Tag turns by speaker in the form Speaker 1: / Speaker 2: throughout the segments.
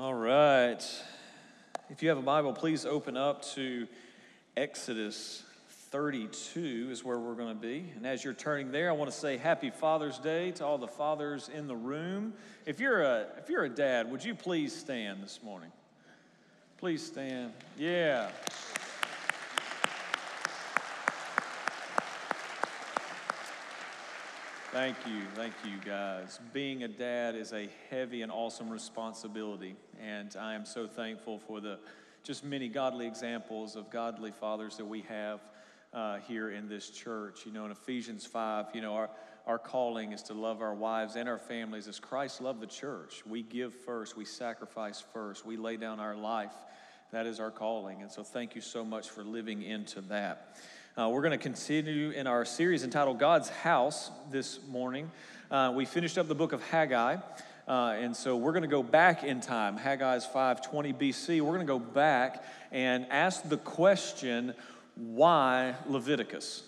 Speaker 1: All right. If you have a Bible, please open up to Exodus 32 is where we're going to be. And as you're turning there, I want to say happy Father's Day to all the fathers in the room. If you're a if you're a dad, would you please stand this morning? Please stand. Yeah. Thank you. Thank you, guys. Being a dad is a heavy and awesome responsibility. And I am so thankful for the just many godly examples of godly fathers that we have uh, here in this church. You know, in Ephesians 5, you know, our, our calling is to love our wives and our families as Christ loved the church. We give first, we sacrifice first, we lay down our life. That is our calling. And so thank you so much for living into that. Uh, we're going to continue in our series entitled God's House this morning. Uh, we finished up the book of Haggai. Uh, and so we're going to go back in time. Haggai is 520 BC. We're going to go back and ask the question why Leviticus?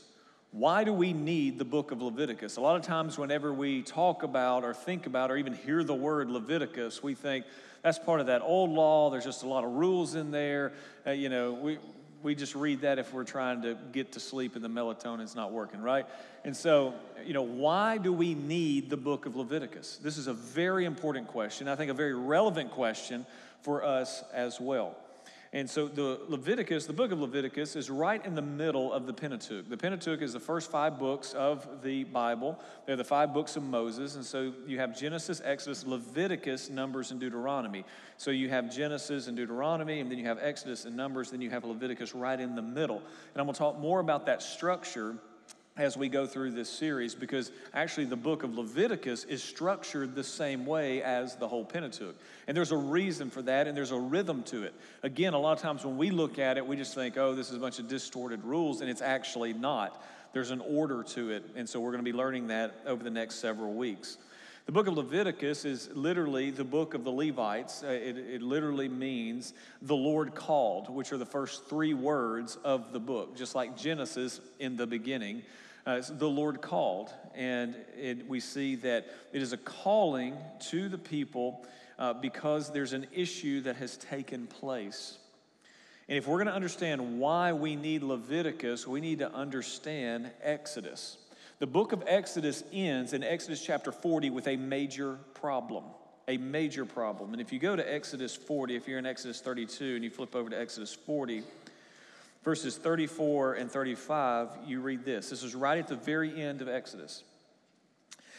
Speaker 1: Why do we need the book of Leviticus? A lot of times, whenever we talk about or think about or even hear the word Leviticus, we think that's part of that old law. There's just a lot of rules in there. Uh, you know, we, we just read that if we're trying to get to sleep and the melatonin's not working, right? And so, you know, why do we need the book of Leviticus? This is a very important question. I think a very relevant question for us as well. And so the Leviticus, the book of Leviticus, is right in the middle of the Pentateuch. The Pentateuch is the first five books of the Bible. They're the five books of Moses. And so you have Genesis, Exodus, Leviticus, Numbers, and Deuteronomy. So you have Genesis and Deuteronomy, and then you have Exodus and Numbers, then you have Leviticus right in the middle. And I'm going to talk more about that structure as we go through this series because actually the book of Leviticus is structured the same way as the whole Pentateuch. And there's a reason for that and there's a rhythm to it. Again, a lot of times when we look at it, we just think, oh, this is a bunch of distorted rules, and it's actually not. There's an order to it. And so we're going to be learning that over the next several weeks. The book of Leviticus is literally the book of the Levites. Uh, it, it, literally means the Lord called, which are the first three words of the book, just like Genesis in the beginning. Uh, the Lord called, and it, we see that it is a calling to the people uh, because there's an issue that has taken place. And if we're going to understand why we need Leviticus, we need to understand Exodus. The book of Exodus ends in Exodus chapter 40 with a major problem. A major problem. And if you go to Exodus 40, if you're in Exodus 32 and you flip over to Exodus 40, verses 34 and 35, you read this. This is right at the very end of Exodus.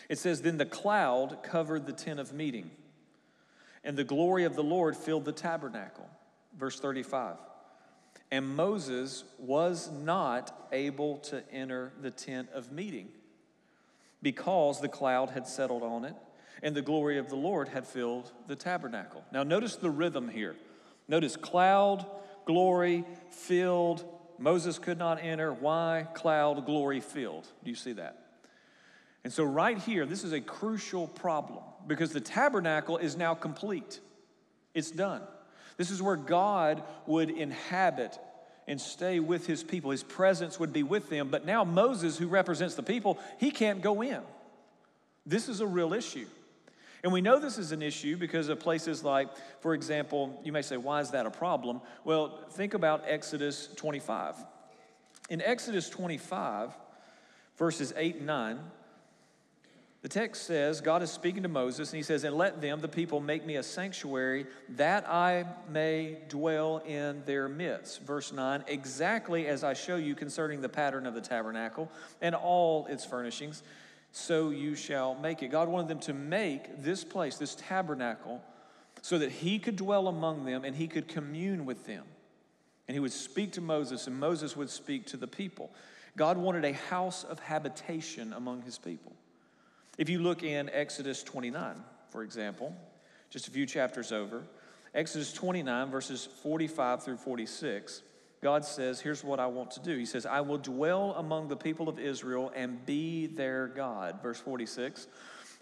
Speaker 1: It says, Then the cloud covered the tent of meeting, and the glory of the Lord filled the tabernacle. Verse 35. And Moses was not able to enter the tent of meeting because the cloud had settled on it and the glory of the Lord had filled the tabernacle. Now, notice the rhythm here. Notice cloud, glory filled. Moses could not enter. Why? Cloud, glory filled. Do you see that? And so, right here, this is a crucial problem because the tabernacle is now complete. It's done. This is where God would inhabit and stay with his people. His presence would be with them. But now, Moses, who represents the people, he can't go in. This is a real issue. And we know this is an issue because of places like, for example, you may say, why is that a problem? Well, think about Exodus 25. In Exodus 25, verses 8 and 9, the text says, God is speaking to Moses, and he says, And let them, the people, make me a sanctuary that I may dwell in their midst. Verse 9, exactly as I show you concerning the pattern of the tabernacle and all its furnishings so you shall make it. God wanted them to make this place, this tabernacle, so that He could dwell among them and He could commune with them. And He would speak to Moses, and Moses would speak to the people. God wanted a house of habitation among His people. If you look in Exodus 29, for example, just a few chapters over, Exodus 29, verses 45 through 46. God says, Here's what I want to do. He says, I will dwell among the people of Israel and be their God. Verse 46.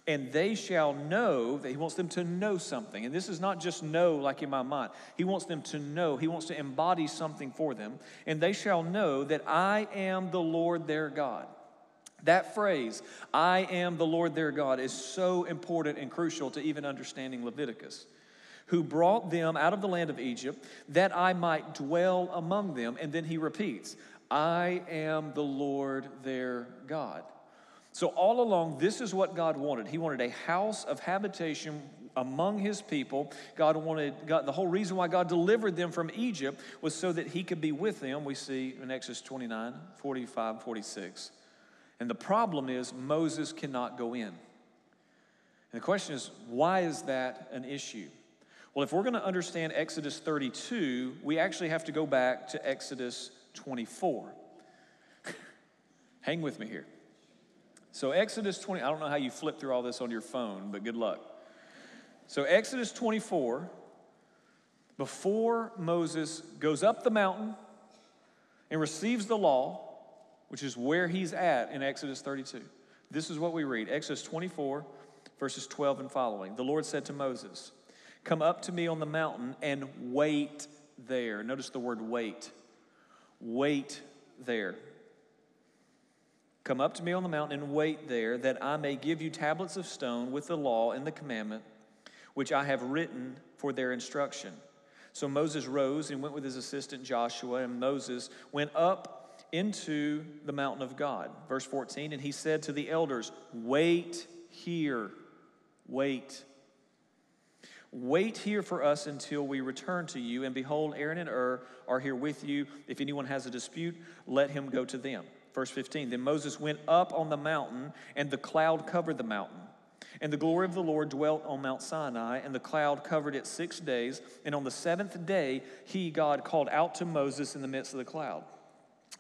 Speaker 1: And they shall know that He wants them to know something. And this is not just know like in my mind. He wants them to know. He wants to embody something for them. And they shall know that I am the Lord their God. That phrase, I am the Lord their God, is so important and crucial to even understanding Leviticus. Who brought them out of the land of Egypt, that I might dwell among them. And then he repeats, I am the Lord their God. So, all along, this is what God wanted. He wanted a house of habitation among his people. God wanted, God, the whole reason why God delivered them from Egypt was so that he could be with them. We see in Exodus 29, 45, 46. And the problem is Moses cannot go in. And the question is, why is that an issue? Well, if we're going to understand Exodus 32, we actually have to go back to Exodus 24. Hang with me here. So, Exodus 20, I don't know how you flip through all this on your phone, but good luck. So, Exodus 24, before Moses goes up the mountain and receives the law, which is where he's at in Exodus 32, this is what we read Exodus 24, verses 12 and following. The Lord said to Moses, Come up to me on the mountain and wait there. Notice the word wait. Wait there. Come up to me on the mountain and wait there, that I may give you tablets of stone with the law and the commandment, which I have written for their instruction. So Moses rose and went with his assistant Joshua, and Moses went up into the mountain of God. Verse 14, and he said to the elders, Wait here, wait Wait here for us until we return to you. And behold, Aaron and Hur are here with you. If anyone has a dispute, let him go to them. Verse 15 Then Moses went up on the mountain, and the cloud covered the mountain. And the glory of the Lord dwelt on Mount Sinai, and the cloud covered it six days. And on the seventh day, he, God, called out to Moses in the midst of the cloud.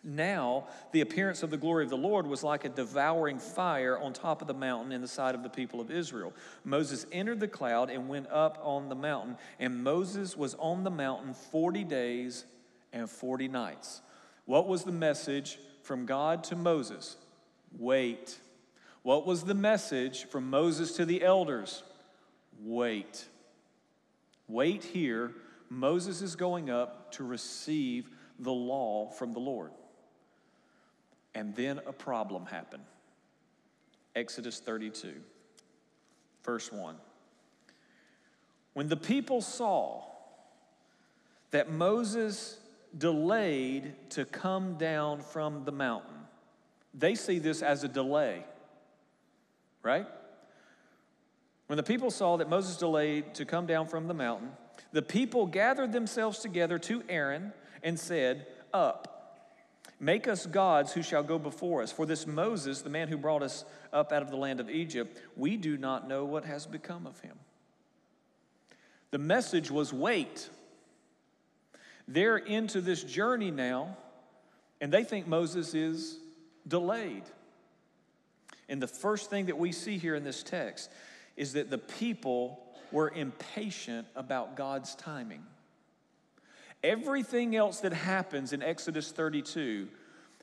Speaker 1: Now, the appearance of the glory of the Lord was like a devouring fire on top of the mountain in the sight of the people of Israel. Moses entered the cloud and went up on the mountain, and Moses was on the mountain 40 days and 40 nights. What was the message from God to Moses? Wait. What was the message from Moses to the elders? Wait. Wait here. Moses is going up to receive the law from the Lord. And then a problem happened. Exodus 32, verse 1. When the people saw that Moses delayed to come down from the mountain, they see this as a delay, right? When the people saw that Moses delayed to come down from the mountain, the people gathered themselves together to Aaron and said, Up Make us gods who shall go before us. For this Moses, the man who brought us up out of the land of Egypt, we do not know what has become of him. The message was wait. They're into this journey now, and they think Moses is delayed. And the first thing that we see here in this text is that the people were impatient about God's timing. Everything else that happens in Exodus 32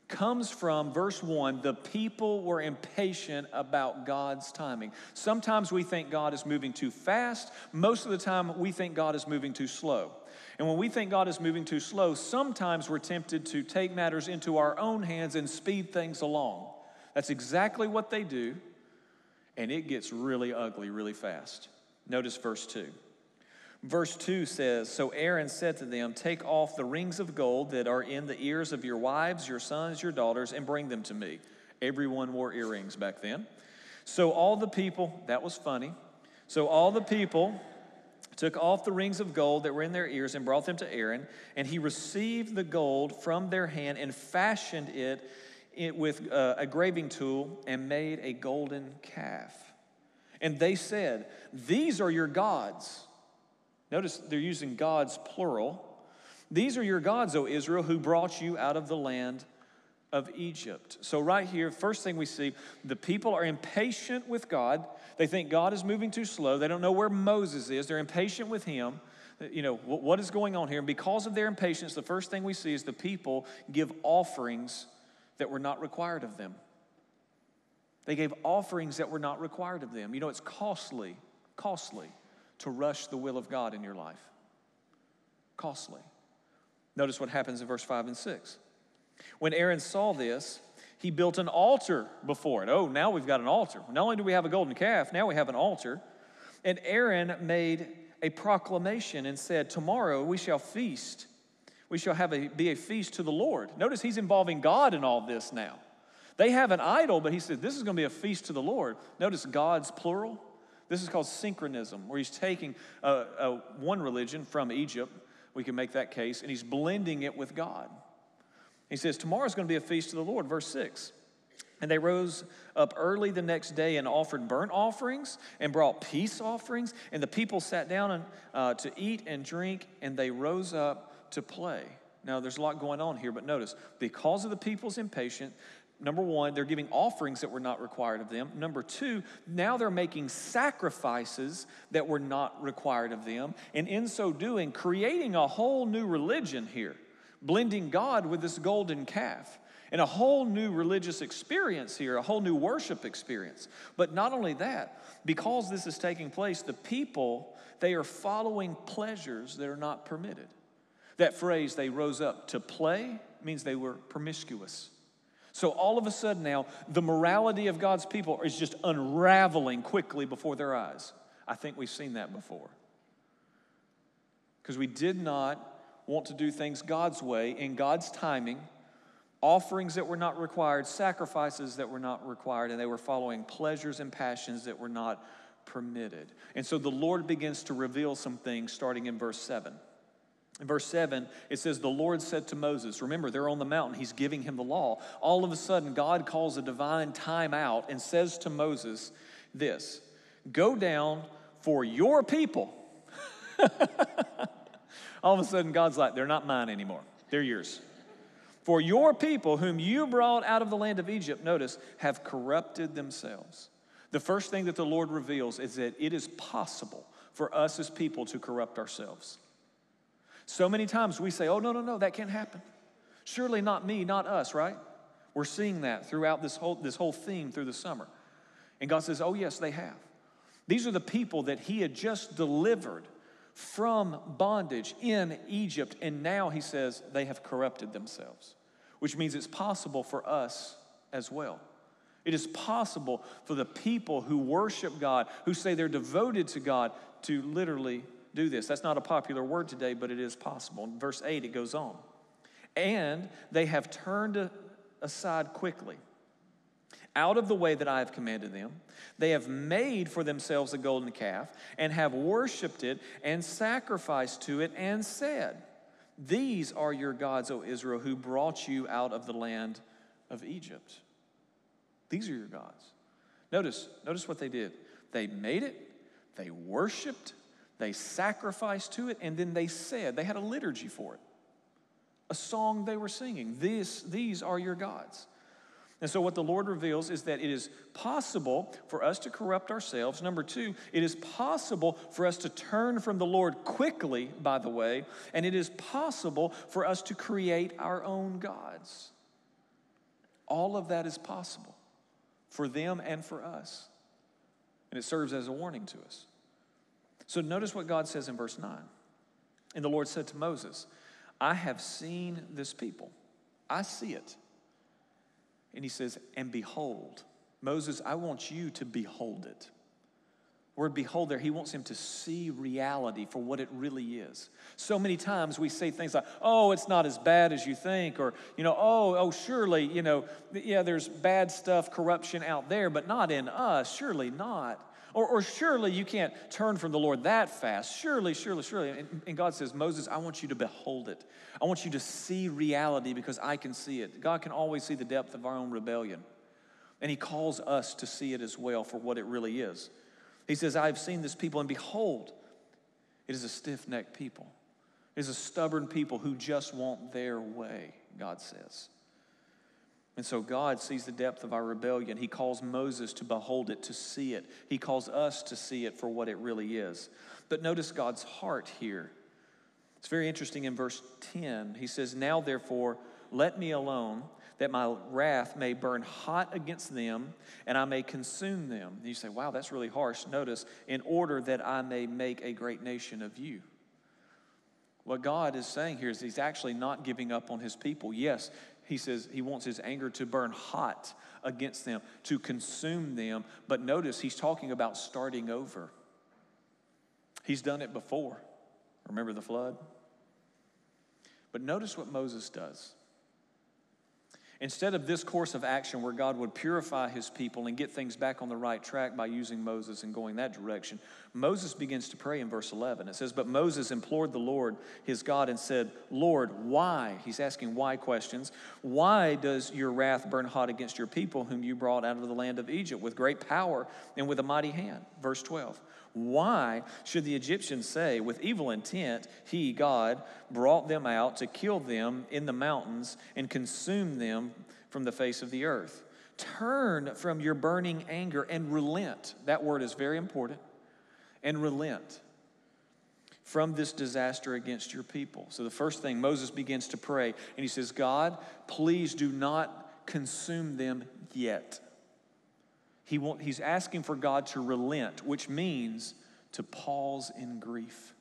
Speaker 1: comes from verse 1 the people were impatient about God's timing. Sometimes we think God is moving too fast, most of the time we think God is moving too slow. And when we think God is moving too slow, sometimes we're tempted to take matters into our own hands and speed things along. That's exactly what they do, and it gets really ugly really fast. Notice verse 2. Verse 2 says So Aaron said to them, Take off the rings of gold that are in the ears of your wives, your sons, your daughters, and bring them to me. Everyone wore earrings back then. So all the people, that was funny. So all the people took off the rings of gold that were in their ears and brought them to Aaron, and he received the gold from their hand and fashioned it, with uh, a graving tool and made a golden calf. And they said, These are your gods Notice they're using gods plural. These are your gods, O Israel, who brought you out of the land of Egypt. So, right here, first thing we see the people are impatient with God. They think God is moving too slow. They don't know where Moses is. They're impatient with him. You know, what is going on here? And because of their impatience, the first thing we see is the people give offerings that were not required of them. They gave offerings that were not required of them. You know, it's costly, costly to rush the will of God in your life. Costly. Notice what happens in verse 5 and 6. When Aaron saw this, he built an altar before it. Oh, now we've got an altar. Not only do we have a golden calf, now we have an altar. And Aaron made a proclamation and said, Tomorrow we shall feast. We shall have a, be a feast to the Lord. Notice he's involving God in all this now. They have an idol, but he said, This is going to be a feast to the Lord. Notice God's plural. This is called synchronism, where he's taking a, a, one religion from Egypt, we can make that case, and he's blending it with God. He says, Tomorrow is going to be a feast to the Lord. Verse 6. And they rose up early the next day and offered burnt offerings and brought peace offerings. And the people sat down and, uh, to eat and drink, and they rose up to play. Now, there's a lot going on here, but notice because of the people's impatience, number one, they're giving offerings that were not required of them. Number two, now they're making sacrifices that were not required of them. And in so doing, creating a whole new religion here, blending God with this golden calf. And a whole new religious experience here, a whole new worship experience. But not only that, because this is taking place, the people, they are following pleasures that are not permitted. That phrase, they rose up to play, means they were promiscuous. So all of a sudden now, the morality of God's people is just unraveling quickly before their eyes. I think we've seen that before. Because we did not want to do things God's way, in God's timing, offerings that were not required, sacrifices that were not required, and they were following pleasures and passions that were not permitted. And so the Lord begins to reveal some things starting in verse 7. In verse 7, it says, The Lord said to Moses, remember, they're on the mountain, he's giving him the law. All of a sudden, God calls a divine time out and says to Moses this Go down for your people. All of a sudden, God's like, They're not mine anymore, they're yours. For your people, whom you brought out of the land of Egypt, notice, have corrupted themselves. The first thing that the Lord reveals is that it is possible for us as people to corrupt ourselves. So many times we say, oh, no, no, no, that can't happen. Surely not me, not us, right? We're seeing that throughout this whole, this whole theme through the summer. And God says, oh, yes, they have. These are the people that He had just delivered from bondage in Egypt. And now He says they have corrupted themselves, which means it's possible for us as well. It is possible for the people who worship God, who say they're devoted to God, to literally do this. That's not a popular word today, but it is possible. In verse 8, it goes on. And they have turned aside quickly out of the way that I have commanded them. They have made for themselves a golden calf and have worshiped it and sacrificed to it and said, These are your gods, O Israel, who brought you out of the land of Egypt. These are your gods. Notice, notice what they did. They made it, they worshiped, they sacrificed to it, and then they said, they had a liturgy for it, a song they were singing. This, these are your gods. And so, what the Lord reveals is that it is possible for us to corrupt ourselves. Number two, it is possible for us to turn from the Lord quickly, by the way, and it is possible for us to create our own gods. All of that is possible for them and for us. And it serves as a warning to us. So notice what God says in verse 9. And the Lord said to Moses, I have seen this people. I see it. And he says, And behold, Moses, I want you to behold it word behold there, he wants him to see reality for what it really is. So many times we say things like, oh, it's not as bad as you think, or, you know, oh, oh, surely, you know, yeah, there's bad stuff, corruption out there, but not in us, surely not. Or, or surely you can't turn from the Lord that fast. Surely, surely, surely. And, and God says, Moses, I want you to behold it. I want you to see reality because I can see it. God can always see the depth of our own rebellion. And He calls us to see it as well for what it really is. He says, I have seen this people, and behold, it is a stiff necked people. It is a stubborn people who just want their way, God says. And so God sees the depth of our rebellion. He calls Moses to behold it, to see it. He calls us to see it for what it really is. But notice God's heart here. It's very interesting in verse 10. He says, Now therefore, let me alone that my wrath may burn hot against them and I may consume them. And you say, wow, that's really harsh. Notice, in order that I may make a great nation of you. What God is saying here is He's actually not giving up on His people. Yes, He says He wants His anger to burn hot against them, to consume them. But notice, He's talking about starting over. He's done it before. Remember the flood? But notice what Moses does. Instead of this course of action where God would purify his people and get things back on the right track by using Moses and going that direction, Moses begins to pray in verse 11. It says, But Moses implored the Lord his God and said, Lord, why? He's asking why questions. Why does your wrath burn hot against your people whom you brought out of the land of Egypt with great power and with a mighty hand? Verse 12. Why should the Egyptians say, with evil intent, He, God, brought them out to kill them in the mountains and consume them from the face of the earth? Turn from your burning anger and relent. That word is very important. And relent from this disaster against your people. So, the first thing, Moses begins to pray, and he says, God, please do not consume them yet. He want, he's asking for God to relent, which means to pause in grief.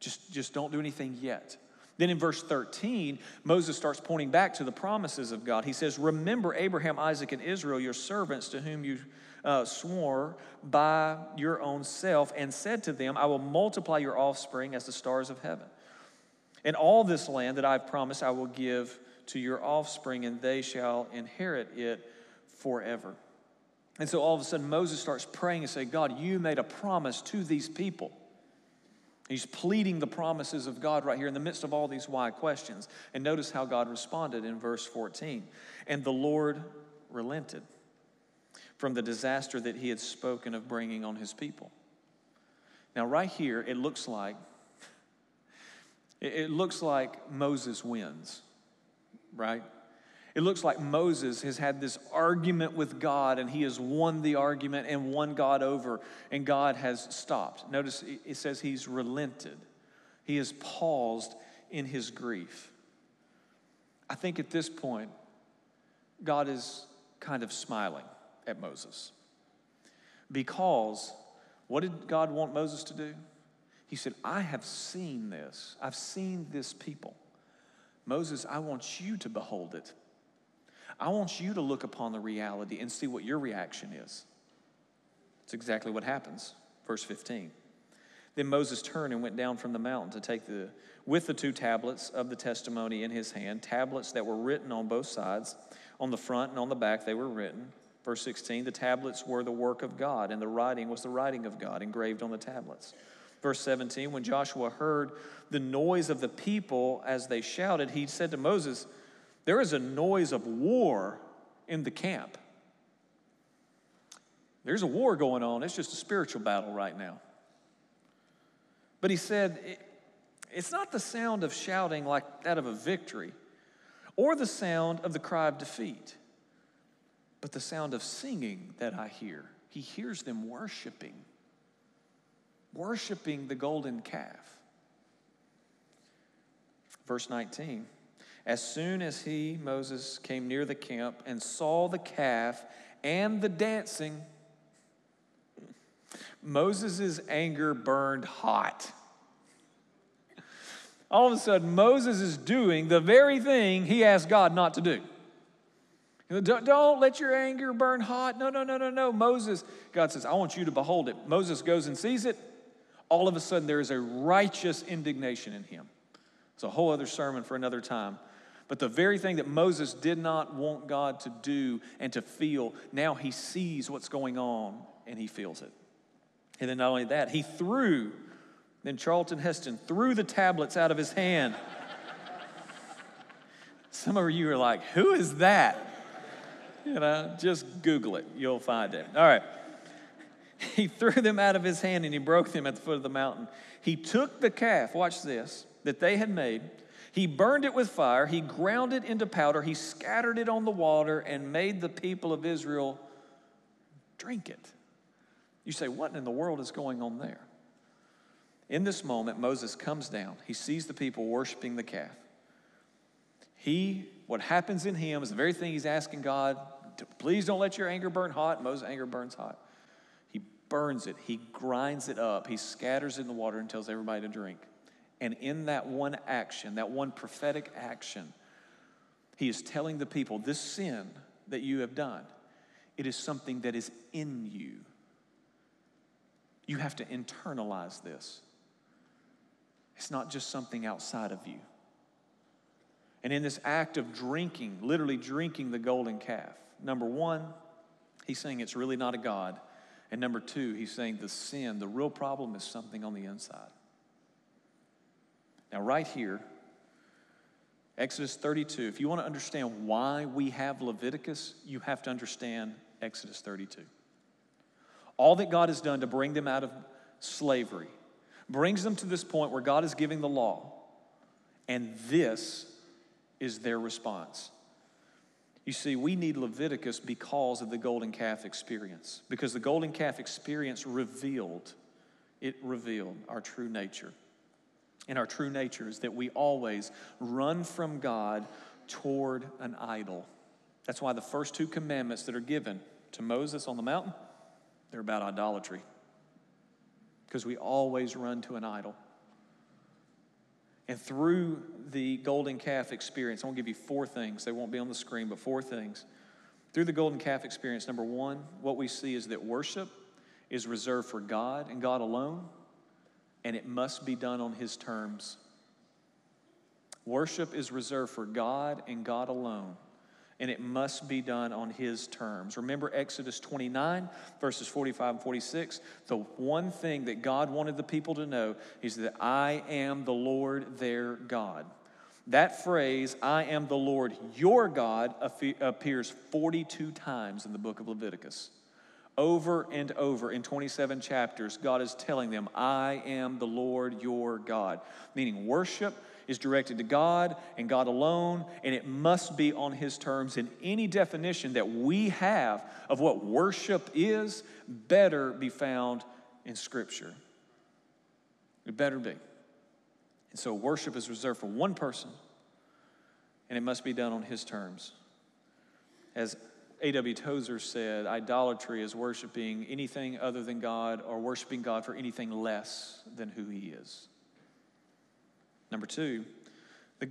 Speaker 1: Just, just don't do anything yet. Then in verse 13, Moses starts pointing back to the promises of God. He says, Remember Abraham, Isaac, and Israel, your servants, to whom you uh, swore by your own self, and said to them, I will multiply your offspring as the stars of heaven. And all this land that I've promised I will give to your offspring, and they shall inherit it forever. And so all of a sudden, Moses starts praying and saying, God, you made a promise to these people. He's pleading the promises of God right here in the midst of all these why questions. And notice how God responded in verse 14. And the Lord relented from the disaster that he had spoken of bringing on his people. Now, right here, it looks like it looks like Moses wins, right? It looks like Moses has had this argument with God and he has won the argument and won God over, and God has stopped. Notice it says he's relented, he has paused in his grief. I think at this point, God is kind of smiling at Moses because what did God want Moses to do? He said, I have seen this. I've seen this people. Moses, I want you to behold it. I want you to look upon the reality and see what your reaction is. It's exactly what happens. Verse 15. Then Moses turned and went down from the mountain to take the with the two tablets of the testimony in his hand, tablets that were written on both sides. On the front and on the back they were written. Verse 16, the tablets were the work of God, and the writing was the writing of God engraved on the tablets. Verse 17, when Joshua heard the noise of the people as they shouted, he said to Moses, there is a noise of war in the camp. There's a war going on. It's just a spiritual battle right now. But he said, it's not the sound of shouting like that of a victory or the sound of the cry of defeat, but the sound of singing that I hear. He hears them worshiping, worshiping the golden calf. Verse 19 as soon as he, Moses, came near the camp and saw the calf and the dancing, Moses' anger burned hot. All of a sudden, Moses is doing the very thing he asked God not to do. Don't, don't let your anger burn hot. No, no, no, no, no. Moses, God says, I want you to behold it. Moses goes and sees it. All of a sudden, there is a righteous indignation in him. It's a whole other sermon for another time. But the very thing that Moses did not want God to do and to feel, now he sees what's going on and he feels it. And then not only that, he threw, then Charlton Heston threw the tablets out of his hand. Some of you are like, who is that? You know, just Google it, you'll find it. All right. He threw them out of his hand and he broke them at the foot of the mountain. He took the calf, watch this, that they had made he burned it with fire, he ground it into powder, he scattered it on the water, and made the people of Israel drink it. You say, What in the world is going on there? In this moment, Moses comes down. He sees the people worshiping the calf. He, what happens in him is the very thing he's asking God, please don't let your anger burn hot. Moses' anger burns hot. He burns it, he grinds it up, he scatters it in the water and tells everybody to drink. And in that one action, that one prophetic action, he is telling the people this sin that you have done, it is something that is in you. You have to internalize this. It's not just something outside of you. And in this act of drinking, literally drinking the golden calf, number one, he's saying it's really not a God. And number two, he's saying the sin, the real problem is something on the inside. Now, right here, Exodus 32, if you want to understand why we have Leviticus, you have to understand Exodus 32. All that God has done to bring them out of slavery brings them to this point where God is giving the law, and this is their response. You see, we need Leviticus because of the golden calf experience, because the golden calf experience revealed, it revealed our true nature. And our true nature is that we always run from God toward an idol. That's why the first two commandments that are given to Moses on the mountain, they're about idolatry. Because we always run to an idol. And through the golden calf experience, I want to give you four things. They won't be on the screen, but four things. Through the golden calf experience, number one, what we see is that worship is reserved for God and God alone, and it must be done on His terms. Worship is reserved for God and God alone, and it must be done on His terms. Remember Exodus 29, verses 45 and 46? The one thing that God wanted the people to know is that I am the Lord their God. That phrase, I am the Lord your God, appears 42 times in the book of Leviticus. Over and over in 27 chapters, God is telling them, I am the Lord your God. Meaning, worship is directed to God and God alone, and it must be on His terms. And any definition that we have of what worship is better be found in Scripture. It better be. And so, worship is reserved for one person, and it must be done on His terms. As A.W. Tozer said, idolatry is worshiping anything other than God or worshiping God for anything less than who He is. Number two,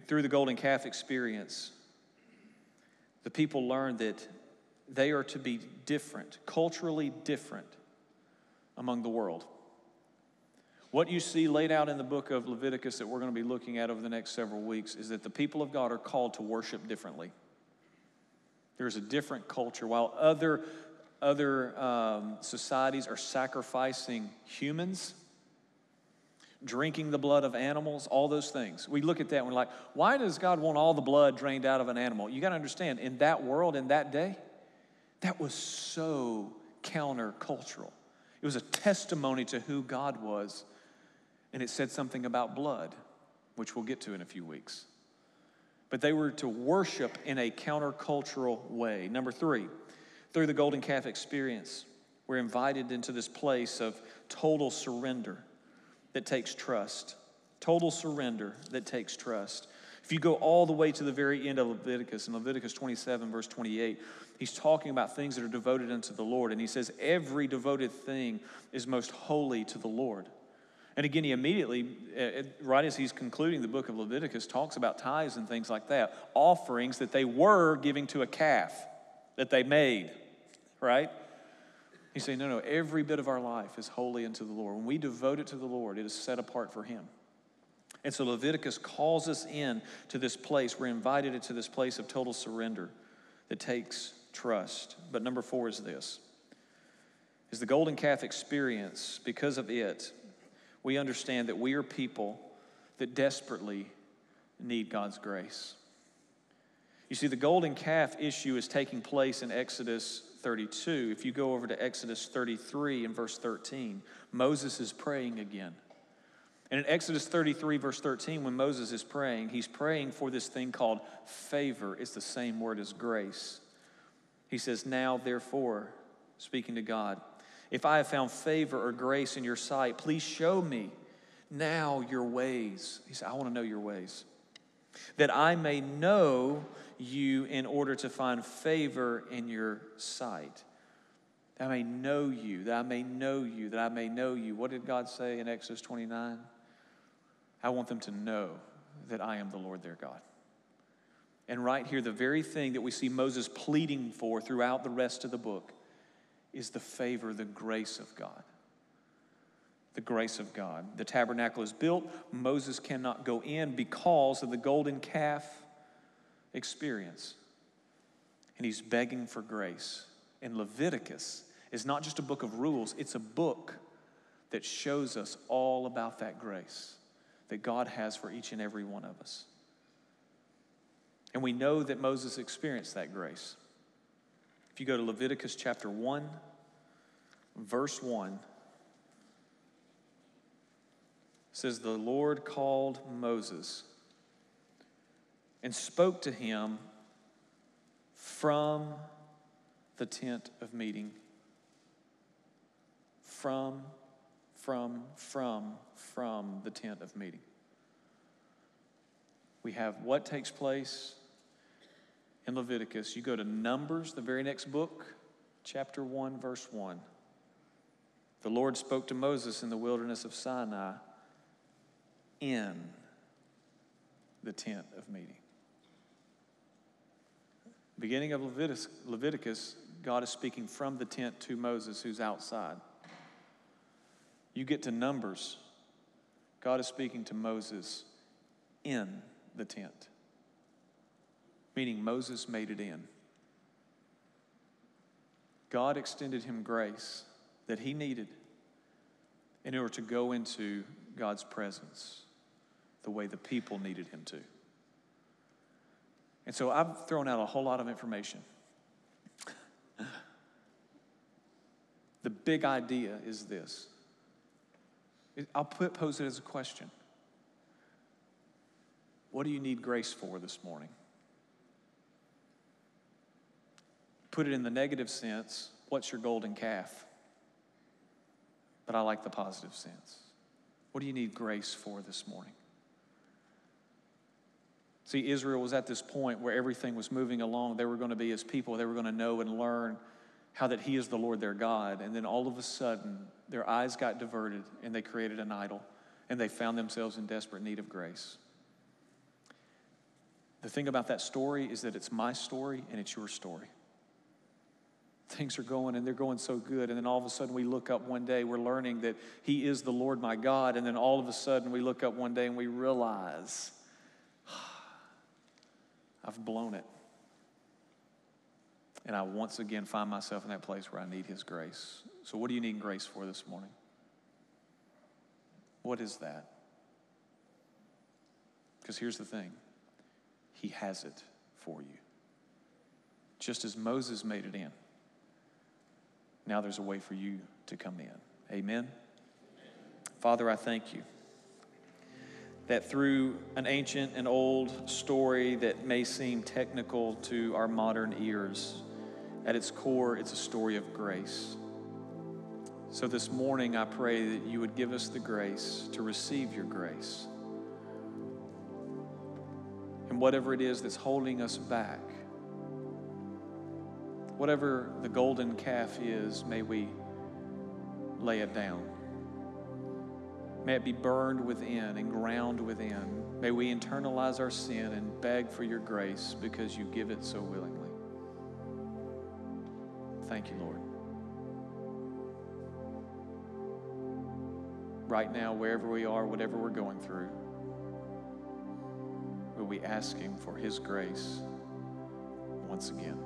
Speaker 1: through the golden calf experience, the people learned that they are to be different, culturally different among the world. What you see laid out in the book of Leviticus that we're going to be looking at over the next several weeks is that the people of God are called to worship differently. There's a different culture. While other, other um, societies are sacrificing humans, drinking the blood of animals, all those things. We look at that and we're like, why does God want all the blood drained out of an animal? You got to understand, in that world, in that day, that was so countercultural. It was a testimony to who God was, and it said something about blood, which we'll get to in a few weeks. But they were to worship in a countercultural way. Number three, through the Golden Calf experience, we're invited into this place of total surrender that takes trust, total surrender that takes trust. If you go all the way to the very end of Leviticus, in Leviticus 27, verse 28, he's talking about things that are devoted unto the Lord. And he says, Every devoted thing is most holy to the Lord. And again, he immediately, uh, right as he's concluding the book of Leviticus, talks about tithes and things like that, offerings that they were giving to a calf that they made, right? He's saying, no, no, every bit of our life is holy unto the Lord. When we devote it to the Lord, it is set apart for Him. And so Leviticus calls us in to this place. We're invited into this place of total surrender that takes trust. But number four is this is the golden calf experience, because of it, we understand that we are people that desperately need God's grace. You see, the golden calf issue is taking place in Exodus 32. If you go over to Exodus 33 and verse 13, Moses is praying again. And in Exodus 33, verse 13, when Moses is praying, he's praying for this thing called favor. It's the same word as grace. He says, Now, therefore, speaking to God, if I have found favor or grace in your sight, please show me now your ways. He said, I want to know your ways, that I may know you in order to find favor in your sight. That I may know you, that I may know you, that I may know you. What did God say in Exodus 29? I want them to know that I am the Lord their God. And right here, the very thing that we see Moses pleading for throughout the rest of the book is the favor, the grace of God. the grace of God. The tabernacle is built. Moses cannot go in because of the golden calf experience. And he's begging for grace. And Leviticus is not just a book of rules, it's a book that shows us all about that grace that God has for each and every one of us. And we know that Moses experienced that grace. If you go to Leviticus chapter 1, verse 1, says, The Lord called Moses and spoke to him from the tent of meeting. From, from, from, from the tent of meeting. We have what takes place in Leviticus. You go to Numbers, the very next book, chapter 1, verse 1. The Lord spoke to Moses in the wilderness of Sinai in the tent of meeting. Beginning of Leviticus, Leviticus, God is speaking from the tent to Moses, who's outside. You get to Numbers, God is speaking to Moses in the tent, meaning Moses made it in. God extended him grace that he needed in order to go into God's presence the way the people needed him to. And so I've thrown out a whole lot of information. the big idea is this I'll put, pose it as a question What do you need grace for this morning? Put it in the negative sense what's your golden calf? But I like the positive sense. What do you need grace for this morning? See, Israel was at this point where everything was moving along. They were going to be his people. They were going to know and learn how that he is the Lord their God. And then all of a sudden, their eyes got diverted and they created an idol and they found themselves in desperate need of grace. The thing about that story is that it's my story and it's your story. Things are going and they're going so good. And then all of a sudden we look up one day, we're learning that He is the Lord my God. And then all of a sudden we look up one day and we realize I've blown it. And I once again find myself in that place where I need His grace. So, what do you need grace for this morning? What is that? Because here's the thing He has it for you. Just as Moses made it in, now there's a way for you to come in. Amen? Father, I thank you that through an ancient and old story that may seem technical to our modern ears, at its core, it's a story of grace. So this morning, I pray that you would give us the grace to receive your grace. And whatever it is that's holding us back, whatever the golden calf is, may we lay it down. May it be burned within and ground within. May we internalize our sin and beg for your grace because you give it so willingly. Thank you, Lord. Right now, wherever we are, whatever we're going through, will we ask Him for His grace once again?